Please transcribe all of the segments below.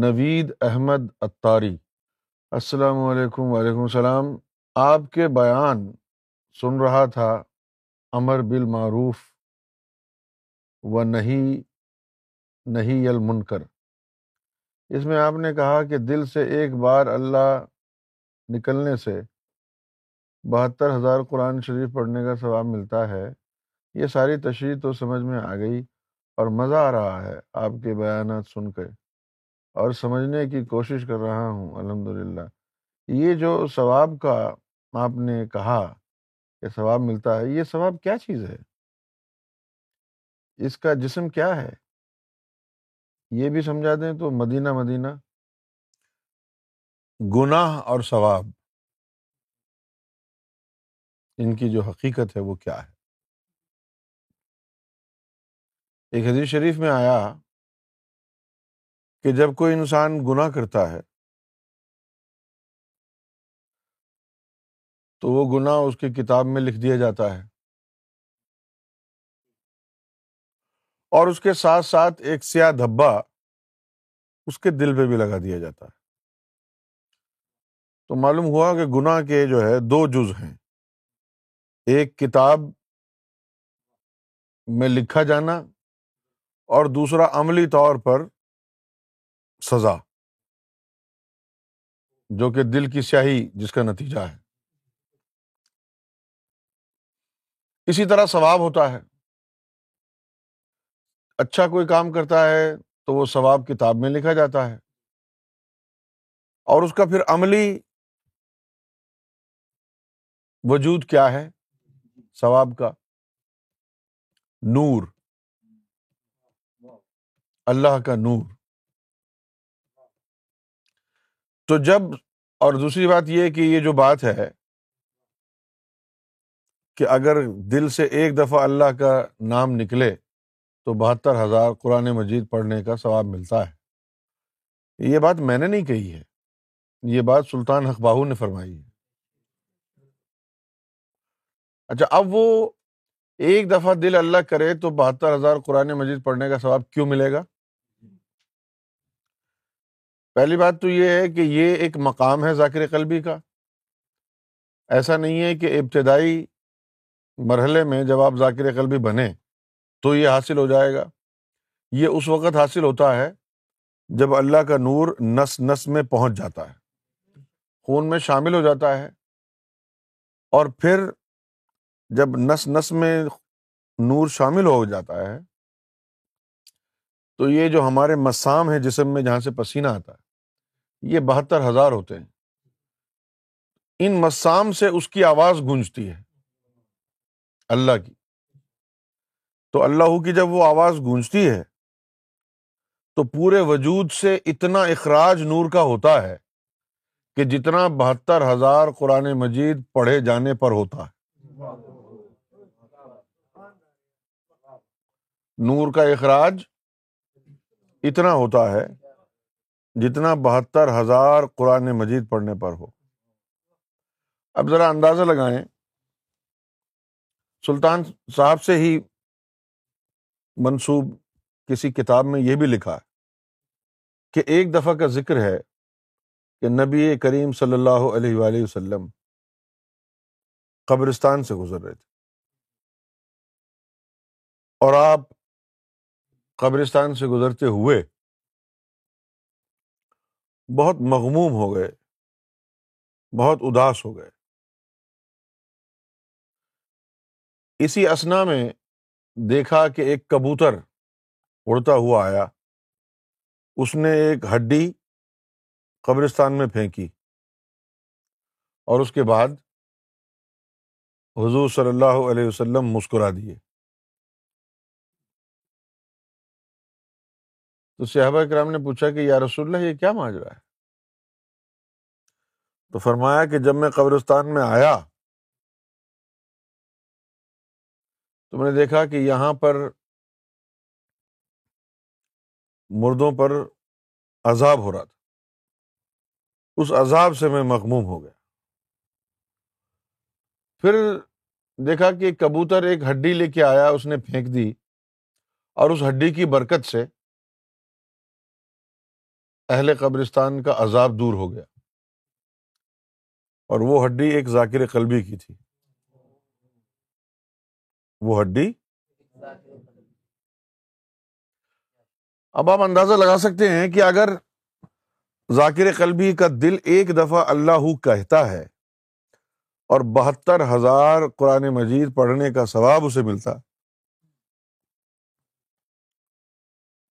نوید احمد اتاری السلام علیکم، وعلیکم السلام۔ آپ کے بیان سن رہا تھا، امر بالمعروف و نہیں نہیں المنکر۔ اس میں آپ نے کہا کہ دل سے ایک بار اللہ نکلنے سے بہتر ہزار قرآن شریف پڑھنے کا ثواب ملتا ہے۔ یہ ساری تشریح تو سمجھ میں آ گئی اور مزہ آ رہا ہے آپ کے بیانات سن کے۔ اور سمجھنے کی کوشش کر رہا ہوں الحمد للہ یہ جو ثواب کا آپ نے کہا کہ ثواب ملتا ہے، یہ ثواب کیا چیز ہے؟ اس کا جسم کیا ہے؟ یہ بھی سمجھا دیں تو مدینہ مدینہ۔ گناہ اور ثواب، ان کی جو حقیقت ہے وہ کیا ہے؟ ایک حدیث شریف میں آیا کہ جب کوئی انسان گناہ کرتا ہے، تو وہ گناہ اس کی کتاب میں لکھ دیا جاتا ہے۔ اور اس کے ساتھ ساتھ ایک سیاہ دھبا اس کے دل پہ بھی لگا دیا جاتا ہے۔ تو معلوم ہوا کہ گناہ کے جو ہے دو جز ہیں۔ ایک کتاب میں لکھا جانا اور دوسرا عملی طور پر سزا، جو کہ دل کی سیاہی جس کا نتیجہ ہے۔ اسی طرح ثواب ہوتا ہے۔ اچھا کوئی کام کرتا ہے تو وہ ثواب کتاب میں لکھا جاتا ہے۔ اور اس کا پھر عملی وجود کیا ہے؟ ثواب کا۔ نور۔ اللہ کا نور۔ تو جب، اور دوسری بات یہ کہ یہ جو بات ہے کہ اگر دل سے ایک دفعہ اللہ کا نام نکلے تو بہتر ہزار قرآن مجید پڑھنے کا ثواب ملتا ہے۔ یہ بات میں نے نہیں کہی ہے۔ یہ بات سلطان حقباہو نے فرمائی ہے۔ اچھا اب وہ ایک دفعہ دل اللہ کرے تو بہتر ہزار قرآن مجید پڑھنے کا ثواب کیوں ملے گا؟ پہلی بات تو یہ ہے کہ یہ ایک مقام ہے ذاکر قلبی کا۔ ایسا نہیں ہے کہ ابتدائی مرحلے میں جب آپ ذاکر قلبی بنے تو یہ حاصل ہو جائے گا۔ یہ اس وقت حاصل ہوتا ہے جب اللہ کا نور نس نس میں پہنچ جاتا ہے۔ خون میں شامل ہو جاتا ہے۔ اور پھر جب نس نس میں نور شامل ہو جاتا ہے تو یہ جو ہمارے مسام ہے جسم میں جہاں سے پسینہ آتا ہے۔ یہ بہتر ہزار ہوتے ہیں۔ ان مسام سے اس کی آواز گونجتی ہے۔ اللہ کی۔ تو اللہ کی جب وہ آواز گونجتی ہے، تو پورے وجود سے اتنا اخراج نور کا ہوتا ہے کہ جتنا بہتر ہزار قرآن مجید پڑھے جانے پر ہوتا ہے۔ نور کا اخراج اتنا ہوتا ہے جتنا بہتر ہزار قرآن مجید پڑھنے پر ہو۔ اب ذرا اندازہ لگائیں۔ سلطان صاحب سے ہی منسوب کسی کتاب میں یہ بھی لکھا ہے کہ ایک دفعہ کا ذکر ہے کہ نبی کریم صلی اللہ علیہ وآلہ وسلم قبرستان سے گزر رہے تھے۔ اور آپ قبرستان سے گزرتے ہوئے بہت مغموم ہو گئے۔ بہت اداس ہو گئے۔ اسی اسنا میں دیکھا کہ ایک کبوتر اڑتا ہوا آیا۔ اس نے ایک ہڈی قبرستان میں پھینکی۔ اور اس کے بعد حضور صلی اللہ علیہ وسلم مسکرا دیے۔ تو صحابہ کرام نے پوچھا کہ یا رسول اللہ، یہ کیا ماجرا ہے؟ تو فرمایا کہ جب میں قبرستان میں آیا، تو میں نے دیکھا کہ یہاں پر مردوں پر عذاب ہو رہا تھا۔ اس عذاب سے میں مغموم ہو گیا۔ پھر دیکھا کہ کبوتر، ایک ہڈی لے کے آیا، اس نے پھینک دی اور اس ہڈی کی برکت سے اہل قبرستان کا عذاب دور ہو گیا۔ اور وہ ہڈی ایک ذاکر قلبی کی تھی۔ وہ ہڈی اب آپ اندازہ لگا سکتے ہیں کہ اگر ذاکر قلبی کا دل ایک دفعہ اللہ کہتا ہے اور بہتر ہزار قرآن مجید پڑھنے کا ثواب اسے ملتا۔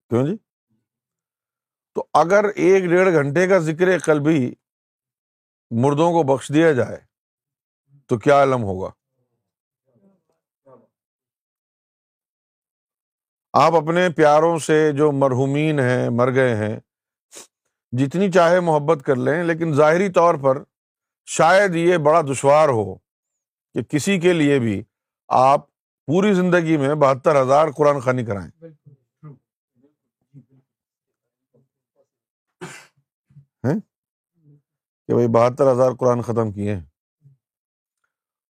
کیوں جی؟ تو اگر ایک ڈیڑھ گھنٹے کا ذکر قلبی مردوں کو بخش دیا جائے، تو کیا علم ہوگا؟ آپ اپنے پیاروں سے جو مرحومین ہیں، مر گئے ہیں، جتنی چاہے محبت کر لیں، لیکن ظاہری طور پر شاید یہ بڑا دشوار ہو کہ کسی کے لیے بھی آپ پوری زندگی میں بہتر ہزار قرآن خانی کرائیں۔ کہ بھائی بہتر ہزار قرآن ختم کیے ہیں۔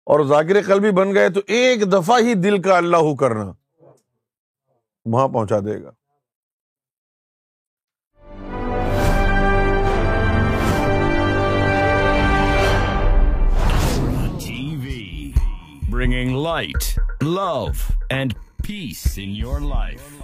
اور ذاکر قلبی بن گئے تو ایک دفعہ ہی دل کا اللہ کرنا وہاں پہنچا دے گا۔ Bringing light love and peace in your life